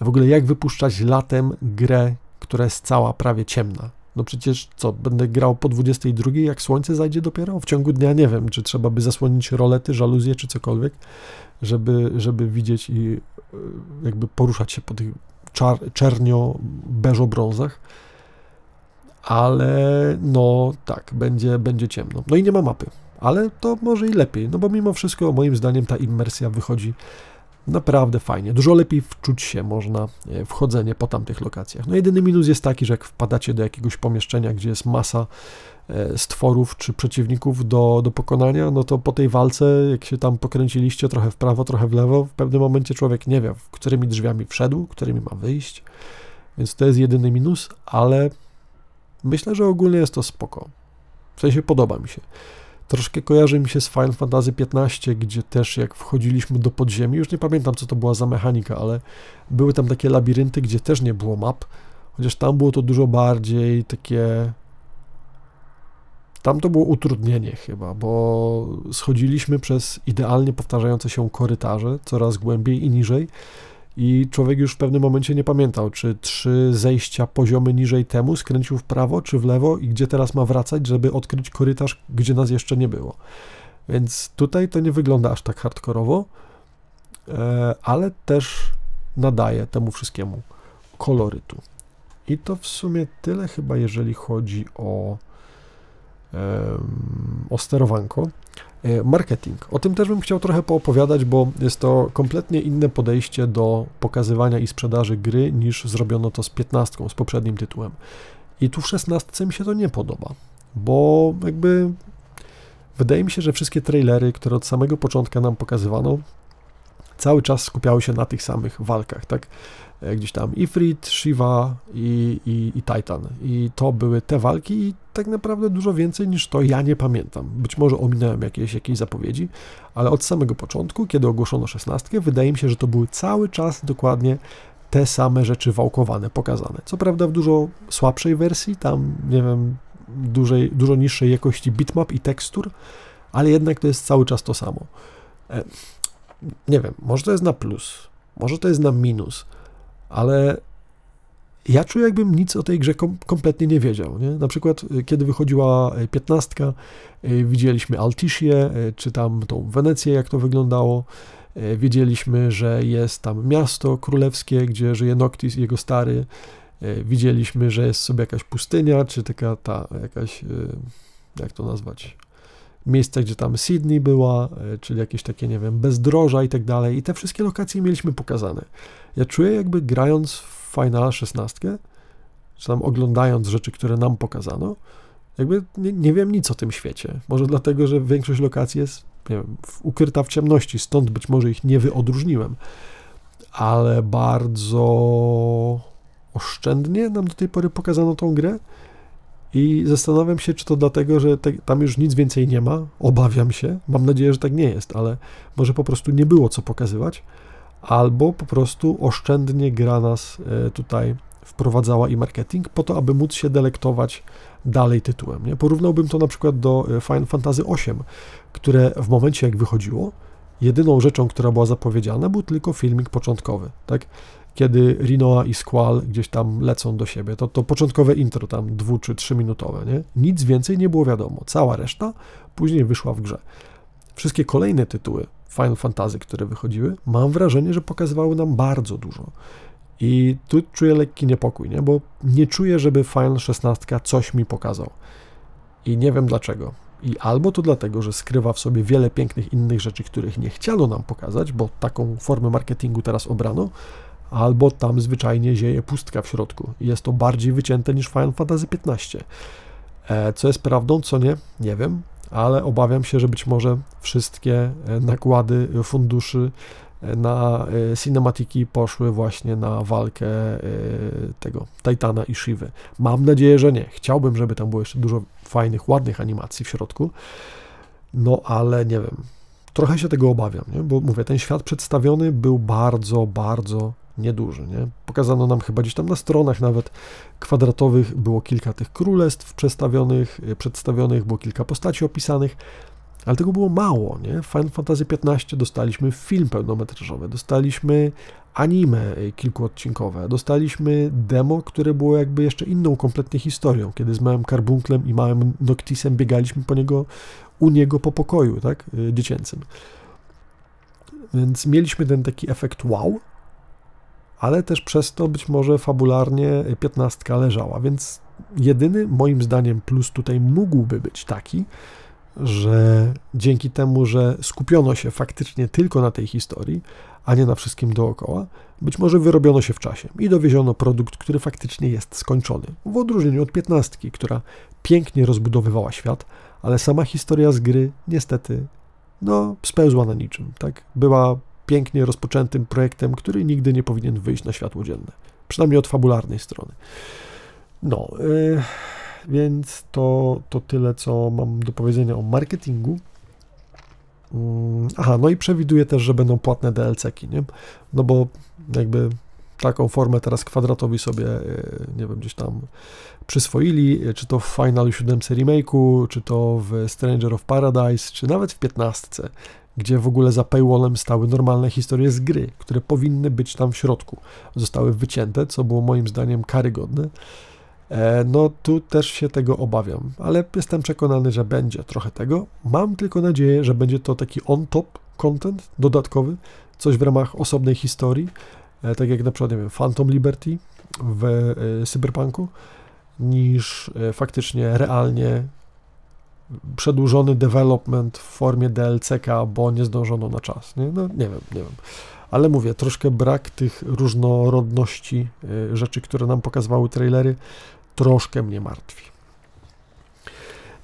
W ogóle jak wypuszczać latem grę, która jest cała prawie ciemna. No przecież co, będę grał po 22, jak słońce zajdzie dopiero? W ciągu dnia nie wiem, czy trzeba by zasłonić rolety, żaluzje czy cokolwiek, żeby, żeby widzieć i e, jakby poruszać się po tych czar, czernio-beżo-brązach. Ale no tak, będzie, będzie ciemno. No i nie ma mapy, ale to może i lepiej, no bo mimo wszystko moim zdaniem ta immersja wychodzi naprawdę fajnie. Dużo lepiej wczuć się można e, wchodzenie po tamtych lokacjach. No jedyny minus jest taki, że jak wpadacie do jakiegoś pomieszczenia, gdzie jest masa e, stworów czy przeciwników do, do pokonania, no to po tej walce, jak się tam pokręciliście trochę w prawo, trochę w lewo, w pewnym momencie człowiek nie wie, którymi drzwiami wszedł, którymi ma wyjść. Więc to jest jedyny minus, ale myślę, że ogólnie jest to spoko. W sensie podoba mi się. Troszkę kojarzy mi się z Final Fantasy XV, gdzie też jak wchodziliśmy do podziemi, już nie pamiętam co to była za mechanika, ale były tam takie labirynty, gdzie też nie było map. Chociaż tam było to dużo bardziej takie. Tam to było utrudnienie chyba, bo schodziliśmy przez idealnie powtarzające się korytarze, coraz głębiej i niżej. I człowiek już w pewnym momencie nie pamiętał, czy trzy zejścia poziomy niżej temu skręcił w prawo czy w lewo i gdzie teraz ma wracać, żeby odkryć korytarz, gdzie nas jeszcze nie było. Więc tutaj to nie wygląda aż tak hardkorowo, e, ale też nadaje temu wszystkiemu kolorytu. I to w sumie tyle chyba, jeżeli chodzi o, o sterowanko. E, marketing. O tym też bym chciał trochę poopowiadać, bo jest to kompletnie inne podejście do pokazywania i sprzedaży gry niż zrobiono to z 15, z poprzednim tytułem. I tu w 16 mi się to nie podoba, bo jakby wydaje mi się, że wszystkie trailery, które od samego początku nam pokazywano, cały czas skupiały się na tych samych walkach, tak? E, gdzieś tam Ifrit, Shiva i, i, i Titan. I to były te walki i tak naprawdę dużo więcej niż to ja nie pamiętam. Być może ominąłem jakieś, jakieś zapowiedzi, ale od samego początku, kiedy ogłoszono 16, wydaje mi się, że to były cały czas dokładnie te same rzeczy wałkowane, pokazane. Co prawda w dużo słabszej wersji, tam nie wiem, dużej, dużo niższej jakości bitmap i tekstur, ale jednak to jest cały czas to samo. Nie wiem, może to jest na plus, może to jest na minus, ale ja czuję, jakbym nic o tej grze kom kompletnie nie wiedział. Nie? Na przykład, y, kiedy wychodziła y, piętnastka, y, widzieliśmy Altisię, czy tam tą Wenecję, jak to wyglądało. Wiedzieliśmy, że jest tam miasto królewskie, gdzie żyje Noctis, jego stary. Widzieliśmy, że jest sobie jakaś pustynia, czy taka ta jakaś, jak to nazwać, miejsce, gdzie tam Sydney była, czyli jakieś takie, nie wiem, bezdroża i tak dalej. I te wszystkie lokacje mieliśmy pokazane. Ja czuję, jakby grając w Final 16, czy tam oglądając rzeczy, które nam pokazano, jakby nie, nie, wiem nic o tym świecie. Może dlatego, że większość lokacji jest wiem, ukryta w ciemności, stąd być może ich nie wyodróżniłem. Ale bardzo oszczędnie nam do tej pory pokazano tą grę. I zastanawiam się, czy to dlatego, że te, tam już nic więcej nie ma. Obawiam się. Mam nadzieję, że tak nie jest, ale może po prostu nie było co pokazywać albo po prostu oszczędnie gra nas e, tutaj wprowadzała i marketing po to, aby móc się delektować dalej tytułem. Nie? Porównałbym to na przykład do e, Final Fantasy VIII, które w momencie jak wychodziło, jedyną rzeczą, która była zapowiedziana, był tylko filmik początkowy, tak? Kiedy Rinoa i Squall gdzieś tam lecą do siebie, to to początkowe intro tam dwu czy trzyminutowe, nie? Nic więcej nie było wiadomo. Cała reszta później wyszła w grze. Wszystkie kolejne tytuły Final Fantasy, które wychodziły, mam wrażenie, że pokazywały nam bardzo dużo. I tu czuję lekki niepokój, nie? bo nie czuję, żeby Final 16 coś mi pokazał. I nie wiem dlaczego. I albo to dlatego, że skrywa w sobie wiele pięknych innych rzeczy, których nie chciano nam pokazać, bo taką formę marketingu teraz obrano, albo tam zwyczajnie zieje pustka w środku. Jest to bardziej wycięte niż Final Fantasy 15. E, co jest prawdą, co nie, nie wiem ale obawiam się, że być może wszystkie e, nakłady funduszy e, na cinematiki poszły właśnie na walkę tego Titana i Shivy. Mam nadzieję, że nie. Chciałbym, żeby tam było jeszcze dużo fajnych, ładnych animacji w środku, no ale nie wiem. Trochę się tego obawiam, nie? bo mówię, ten świat przedstawiony był bardzo, bardzo nieduży. Nie? Pokazano nam chyba gdzieś tam na stronach nawet kwadratowych było kilka tych królestw przedstawionych, e, przedstawionych było kilka postaci opisanych, ale tego było mało. Nie? Final Fantasy XV dostaliśmy film pełnometrażowy, dostaliśmy anime e, kilkuodcinkowe, dostaliśmy demo, które było jakby jeszcze inną kompletnie historią, kiedy z małym karbunklem i małym Noctisem biegaliśmy po niego, u niego po pokoju, tak, e, dziecięcym. Więc mieliśmy ten taki efekt wow, ale też przez to być może fabularnie piętnastka leżała, więc jedyny moim zdaniem plus tutaj mógłby być taki, że dzięki temu, że skupiono się faktycznie tylko na tej historii, a nie na wszystkim dookoła, być może wyrobiono się w czasie i dowieziono produkt, który faktycznie jest skończony. W odróżnieniu od piętnastki, która pięknie rozbudowywała świat, ale sama historia z gry niestety no, spełzła na niczym. Tak? Była pięknie rozpoczętym projektem, który nigdy nie powinien wyjść na światło dzienne. Przynajmniej od fabularnej strony. No, yy, więc to, to tyle, co mam do powiedzenia o marketingu. Yy, aha, no i przewiduję też, że będą płatne DLC-ki, nie? No bo jakby taką formę teraz kwadratowi sobie, nie wiem, gdzieś tam przyswoili, czy to w Final 7 remake'u, czy to w Stranger of Paradise, czy nawet w 15, gdzie w ogóle za paywallem stały normalne historie z gry, które powinny być tam w środku. Zostały wycięte, co było moim zdaniem karygodne. E, no tu też się tego obawiam, ale jestem przekonany, że będzie trochę tego. Mam tylko nadzieję, że będzie to taki on-top content dodatkowy, coś w ramach osobnej historii, e, tak jak na przykład, nie wiem, Phantom Liberty w e, Cyberpunku, niż faktycznie realnie przedłużony development w formie DLCK, bo nie zdążono na czas. Nie? No nie wiem, nie wiem. Ale mówię, troszkę brak tych różnorodności rzeczy, które nam pokazywały trailery, troszkę mnie martwi.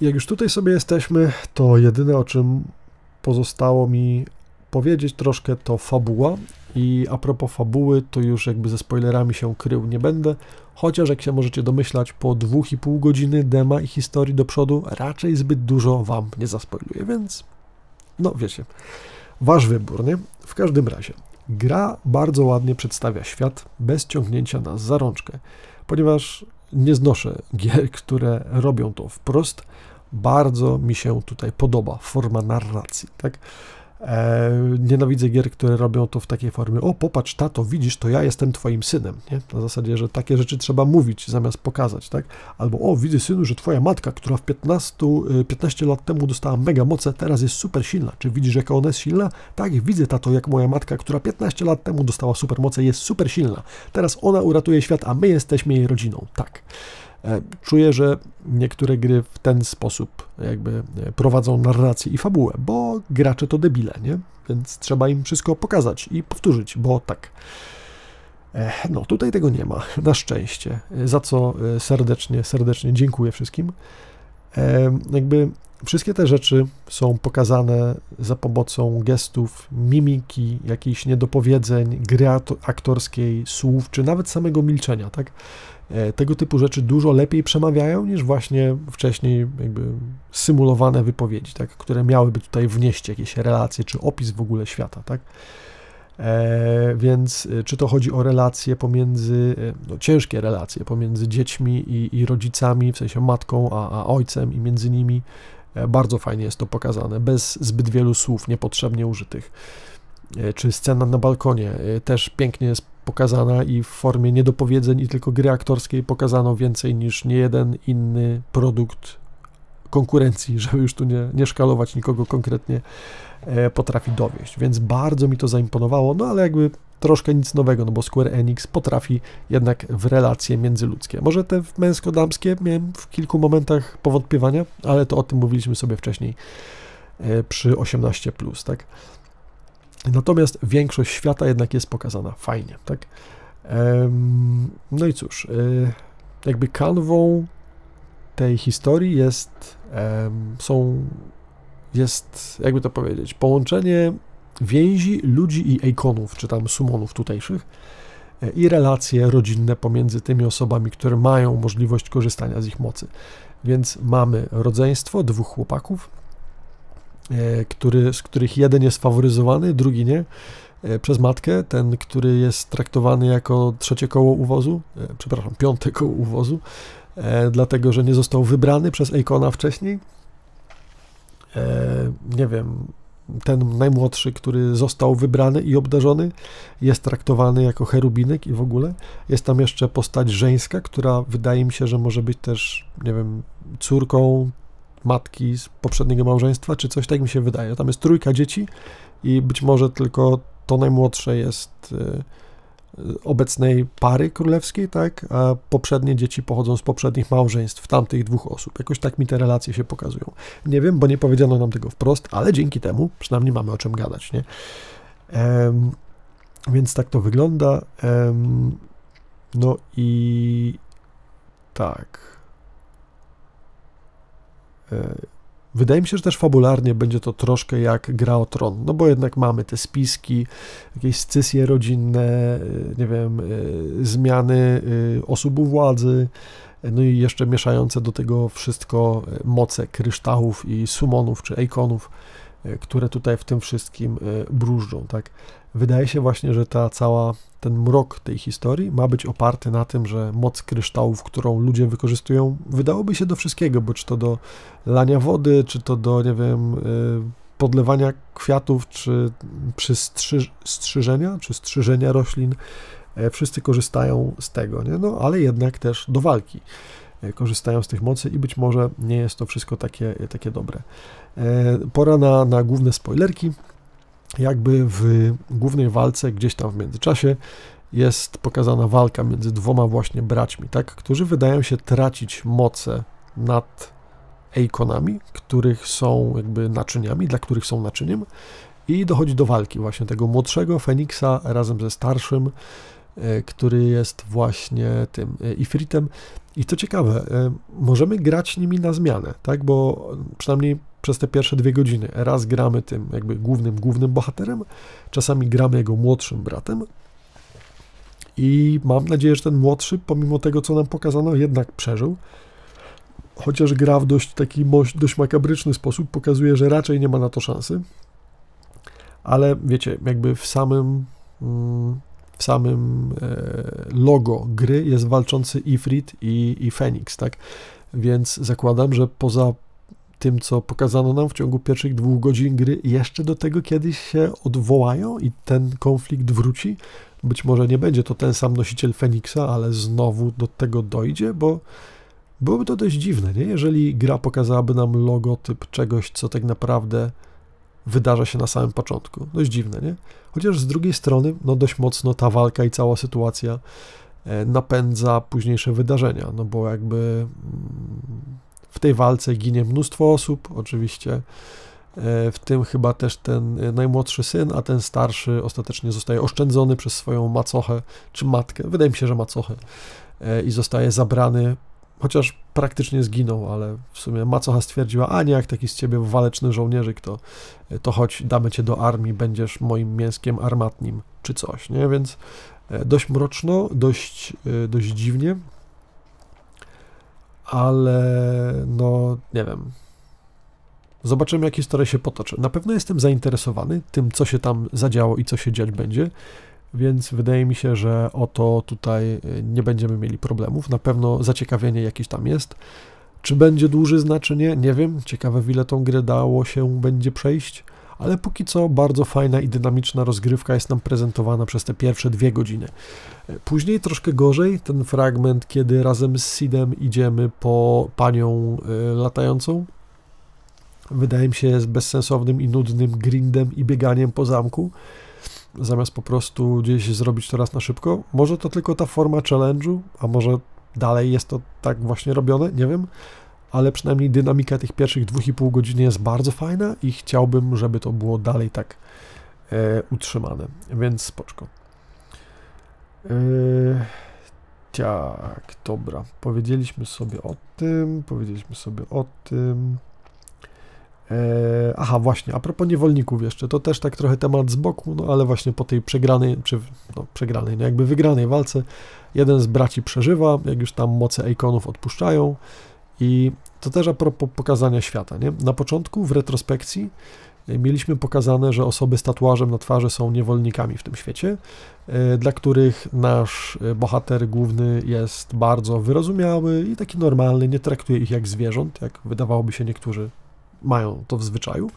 Jak już tutaj sobie jesteśmy, to jedyne o czym pozostało mi powiedzieć troszkę to fabuła. I a propos fabuły, to już jakby ze spoilerami się krył nie będę, chociaż jak się możecie domyślać, po dwóch i pół godziny dema i historii do przodu raczej zbyt dużo wam nie zaspoiluję, więc no wiecie, wasz wybór, nie? W każdym razie, gra bardzo ładnie przedstawia świat bez ciągnięcia nas za rączkę, ponieważ nie znoszę gier, które robią to wprost. Bardzo mi się tutaj podoba forma narracji, tak? E, nienawidzę gier, które robią to w takiej formie. O, popatrz, tato, widzisz, to ja jestem twoim synem. Nie? Na zasadzie, że takie rzeczy trzeba mówić zamiast pokazać, tak? Albo, o, widzę, synu, że twoja matka, która w 15, 15 e, lat temu dostała mega moce, teraz jest super silna. Czy widzisz, jaka ona jest silna? Tak, widzę, tato, jak moja matka, która 15 lat temu dostała super moce, jest super silna. Teraz ona uratuje świat, a my jesteśmy jej rodziną. Tak. E, czuję, że niektóre gry w ten sposób jakby e, prowadzą narrację i fabułę, bo gracze to debile, nie? Więc trzeba im wszystko pokazać i powtórzyć, bo tak. E, no, tutaj tego nie ma, (laughs) na szczęście, za co serdecznie, serdecznie dziękuję wszystkim. Jakby wszystkie te rzeczy są pokazane za pomocą gestów, mimiki, jakichś niedopowiedzeń, gry aktorskiej, słów, czy nawet samego milczenia, tak? E, tego typu rzeczy dużo lepiej przemawiają niż właśnie wcześniej jakby symulowane wypowiedzi, tak, które miałyby tutaj wnieść jakieś relacje czy opis w ogóle świata, tak. E, więc e, czy to chodzi o relacje pomiędzy, e, no, ciężkie relacje pomiędzy dziećmi i, i rodzicami, w sensie matką a, a ojcem i między nimi, e, bardzo fajnie jest to pokazane, bez zbyt wielu słów niepotrzebnie użytych. E, czy scena na balkonie też pięknie jest pokazana i w formie niedopowiedzeń i tylko gry aktorskiej pokazano więcej niż niejeden inny produkt konkurencji, (laughs) żeby już tu nie, nie szkalować nikogo konkretnie, e, potrafi dowieść. Więc bardzo mi to zaimponowało, no ale jakby troszkę nic nowego, no bo Square Enix potrafi jednak w relacje międzyludzkie. Może te męsko-damskie miałem w kilku momentach powątpiewania, ale to o tym mówiliśmy sobie wcześniej e, przy 18+, tak? Natomiast większość świata jednak jest pokazana fajnie, tak? No i cóż, e, jakby kanwą tej historii jest, są, jest, jakby to powiedzieć, połączenie więzi ludzi i ikonów, czy tam sumonów tutejszych e, i relacje rodzinne pomiędzy tymi osobami, które mają możliwość korzystania z ich mocy. Więc mamy rodzeństwo dwóch chłopaków, który, z których jeden jest faworyzowany, drugi nie, e, przez matkę, ten, który jest traktowany jako trzecie koło uwozu, e, przepraszam, piąte koło uwozu, dlatego, że nie został wybrany przez Ejkona wcześniej. Nie wiem, ten najmłodszy, który został wybrany i obdarzony, jest traktowany jako cherubinek i w ogóle. Jest tam jeszcze postać żeńska, która wydaje mi się, że może być też, nie wiem, córką matki z poprzedniego małżeństwa, czy coś tak mi się wydaje. Tam jest trójka dzieci i być może tylko to najmłodsze jest y, obecnej pary królewskiej, tak, a poprzednie dzieci pochodzą z poprzednich małżeństw tamtych dwóch osób. Jakoś tak mi te relacje się pokazują. Nie wiem, bo nie powiedziano nam tego wprost, ale dzięki temu przynajmniej mamy o czym gadać, nie? Więc tak to wygląda. No i tak. E, wydaje mi się, że też fabularnie będzie to troszkę jak gra o tron, no bo jednak mamy te spiski, jakieś scysje rodzinne, e, nie wiem, e, zmiany osób u władzy, no i jeszcze mieszające do tego wszystko moce kryształów i sumonów czy ejkonów, które tutaj w tym wszystkim bróżdżą, tak. Wydaje się właśnie, że ta cała, ten mrok tej historii ma być oparty na tym, że moc kryształów, którą ludzie wykorzystują, wydałoby się do wszystkiego, bo czy to do lania wody, czy to do, nie wiem, podlewania kwiatów, czy przy strzyżenia, czy strzyżenia roślin, e, wszyscy korzystają z tego, nie? No, ale jednak też do walki e, korzystają z tych mocy i być może nie jest to wszystko takie, takie dobre. E, pora na, na główne spoilerki. Jakby w głównej walce, gdzieś tam w międzyczasie, jest pokazana walka między dwoma właśnie braćmi, tak, którzy wydają się tracić moce nad Eikonami, których są jakby naczyniami, dla których są naczyniem. I dochodzi do walki właśnie tego młodszego Feniksa razem ze starszym, który jest właśnie tym e, Ifritem. I co ciekawe, e, możemy grać nimi na zmianę, tak, bo przynajmniej przez te pierwsze dwie godziny raz gramy tym jakby głównym, głównym bohaterem, czasami gramy jego młodszym bratem, i mam nadzieję, że ten młodszy, pomimo tego, co nam pokazano, jednak przeżył chociaż gra w dość taki dość makabryczny sposób, pokazuje, że raczej nie ma na to szansy. Ale wiecie, jakby w samym mm, w samym e, logo gry jest walczący Ifrit i, i Phoenix, tak? Więc zakładam, że poza tym, co pokazano nam w ciągu pierwszych dwóch godzin gry, jeszcze do tego kiedyś się odwołają i ten konflikt wróci. Być może nie będzie to ten sam nosiciel Feniksa, ale znowu do tego dojdzie, bo Byłoby to dość dziwne, nie? jeżeli gra pokazałaby nam logotyp czegoś, co tak naprawdę wydarza się na samym początku. Dość dziwne, nie? Chociaż z drugiej strony, no dość mocno ta walka i cała sytuacja e, napędza późniejsze wydarzenia, no bo jakby mm, w tej walce ginie mnóstwo osób, oczywiście, e, w tym chyba też ten e, najmłodszy syn, a ten starszy ostatecznie zostaje oszczędzony przez swoją macochę, czy matkę, wydaje mi się, że macochę, i zostaje zabrany chociaż praktycznie zginął, ale w sumie Macocha stwierdziła, a nie, jak taki z ciebie waleczny żołnierzyk, to, to chodź, damy cię do armii, będziesz moim mięskiem armatnim, czy coś, nie, więc e, dość mroczno, dość, e, dość dziwnie, ale no, nie wiem, Zobaczymy, jak historia się potoczy. Na pewno jestem zainteresowany tym, co się tam zadziało i co się dziać będzie więc wydaje mi się, że o to tutaj y, nie będziemy mieli problemów. Na pewno zaciekawienie jakieś tam jest. Czy będzie duży znaczenie? Nie wiem. Ciekawe, ile tą grę dało się będzie przejść, ale póki co bardzo fajna i dynamiczna rozgrywka jest nam prezentowana przez te pierwsze dwie godziny. Później troszkę gorzej ten fragment, kiedy razem z Sidem idziemy po panią y, latającą. Wydaje mi się, jest bezsensownym i nudnym grindem i bieganiem po zamku zamiast po prostu gdzieś zrobić to raz na szybko. Może to tylko ta forma challenge'u, a może dalej jest to tak właśnie robione, nie wiem, ale przynajmniej dynamika tych pierwszych dwóch i pół godziny jest bardzo fajna i chciałbym, żeby to było dalej tak e, utrzymane, więc spoczko. E, tak, dobra, powiedzieliśmy sobie o tym, powiedzieliśmy sobie o tym. E, aha, właśnie, a propos niewolników jeszcze, to też tak trochę temat z boku, no ale właśnie po tej przegranej, czy no, przegranej, no jakby wygranej walce, jeden z braci przeżywa, jak już tam moce ikonów odpuszczają i to też a propos pokazania świata, nie? Na początku w retrospekcji e, mieliśmy pokazane, że osoby z tatuażem na twarzy są niewolnikami w tym świecie, e, dla których nasz bohater główny jest bardzo wyrozumiały i taki normalny, nie traktuje ich jak zwierząt, jak wydawałoby się niektórzy mają to w zwyczaju.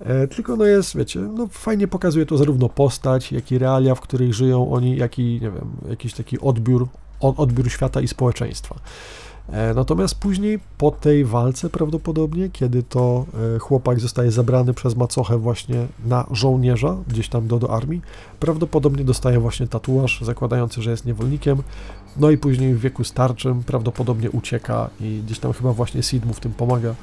E, tylko no jest, wiecie, no fajnie pokazuje to zarówno postać, jak i realia, w których żyją oni, jak i, nie wiem, jakiś taki odbiór, odbiór świata i społeczeństwa. E, natomiast później po tej walce prawdopodobnie, kiedy to e, chłopak zostaje zabrany przez macochę właśnie na żołnierza, gdzieś tam do, do armii, prawdopodobnie dostaje właśnie tatuaż zakładający, że jest niewolnikiem, no i później w wieku starczym prawdopodobnie ucieka i gdzieś tam chyba właśnie Sid mu w tym pomaga.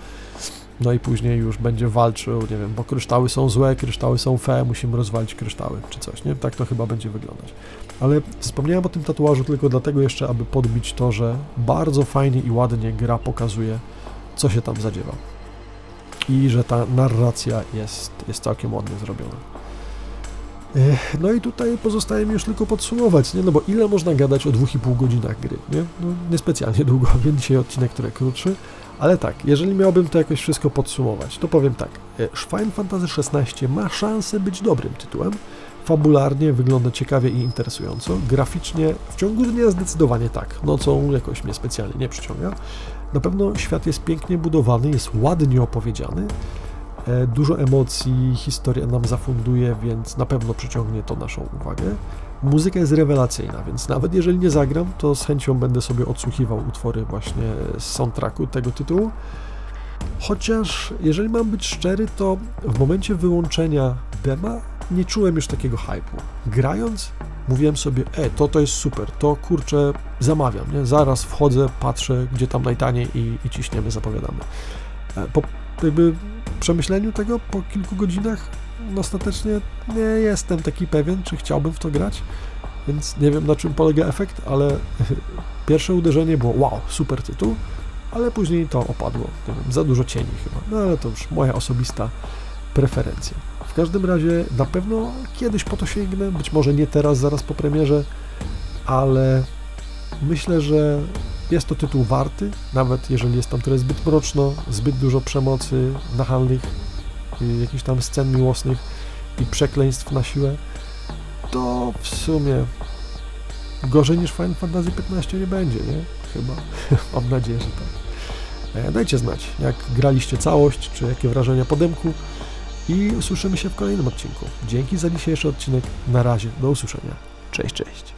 No i później już będzie walczył, nie wiem, bo kryształy są złe, kryształy są fe, musimy rozwalić kryształy, czy coś, nie? Tak to chyba będzie wyglądać. Ale wspomniałem o tym tatuażu tylko dlatego jeszcze, aby podbić to, że bardzo fajnie i ładnie gra pokazuje, co się tam zadziewa. I że ta narracja jest, jest całkiem ładnie zrobiona. No i tutaj pozostaje mi już tylko podsumować, nie? No bo ile można gadać o 2,5 godzinach gry, nie? No niespecjalnie długo, (laughs) więc dzisiaj odcinek trochę krótszy, Ale tak, jeżeli miałbym to jakoś wszystko podsumować, to powiem tak. e, Final Fantasy XVI ma szansę być dobrym tytułem. Fabularnie wygląda ciekawie i interesująco. Graficznie w ciągu dnia zdecydowanie tak. Nocą jakoś mnie specjalnie nie przyciąga. Na pewno świat jest pięknie budowany, jest ładnie opowiedziany. E, Dużo emocji, historia nam zafunduje, więc na pewno przyciągnie to naszą uwagę. Muzyka jest rewelacyjna, więc nawet jeżeli nie zagram, to z chęcią będę sobie odsłuchiwał utwory właśnie z soundtracku tego tytułu. Chociaż, jeżeli mam być szczery, to w momencie wyłączenia dema nie czułem już takiego hype'u. Grając, mówiłem sobie, e, to to jest super, to kurczę, zamawiam, nie? Zaraz wchodzę, patrzę, gdzie tam najtaniej i, i ciśniemy, zapowiadamy. E, Po jakby przemyśleniu tego, po kilku godzinach, ostatecznie nie jestem taki pewien, czy chciałbym w to grać, więc nie wiem, na czym polega efekt, ale (laughs) pierwsze uderzenie było, wow, super tytuł, ale później to opadło. Nie wiem, za dużo cieni chyba. No ale to już moja osobista preferencja. W każdym razie na pewno kiedyś po to sięgnę, być może nie teraz, zaraz po premierze, ale myślę, że jest to tytuł warty, nawet jeżeli jest tam tyle zbyt mroczno, zbyt dużo przemocy, nachalnych, jakichś tam scen miłosnych i przekleństw na siłę, to w sumie gorzej niż Final Fantasy XV nie będzie, nie? Chyba. (laughs) Mam nadzieję, że tak. E, Dajcie znać, jak graliście całość, czy jakie wrażenia po demku i usłyszymy się w kolejnym odcinku. Dzięki za dzisiejszy odcinek. Na razie, do usłyszenia. Cześć, cześć.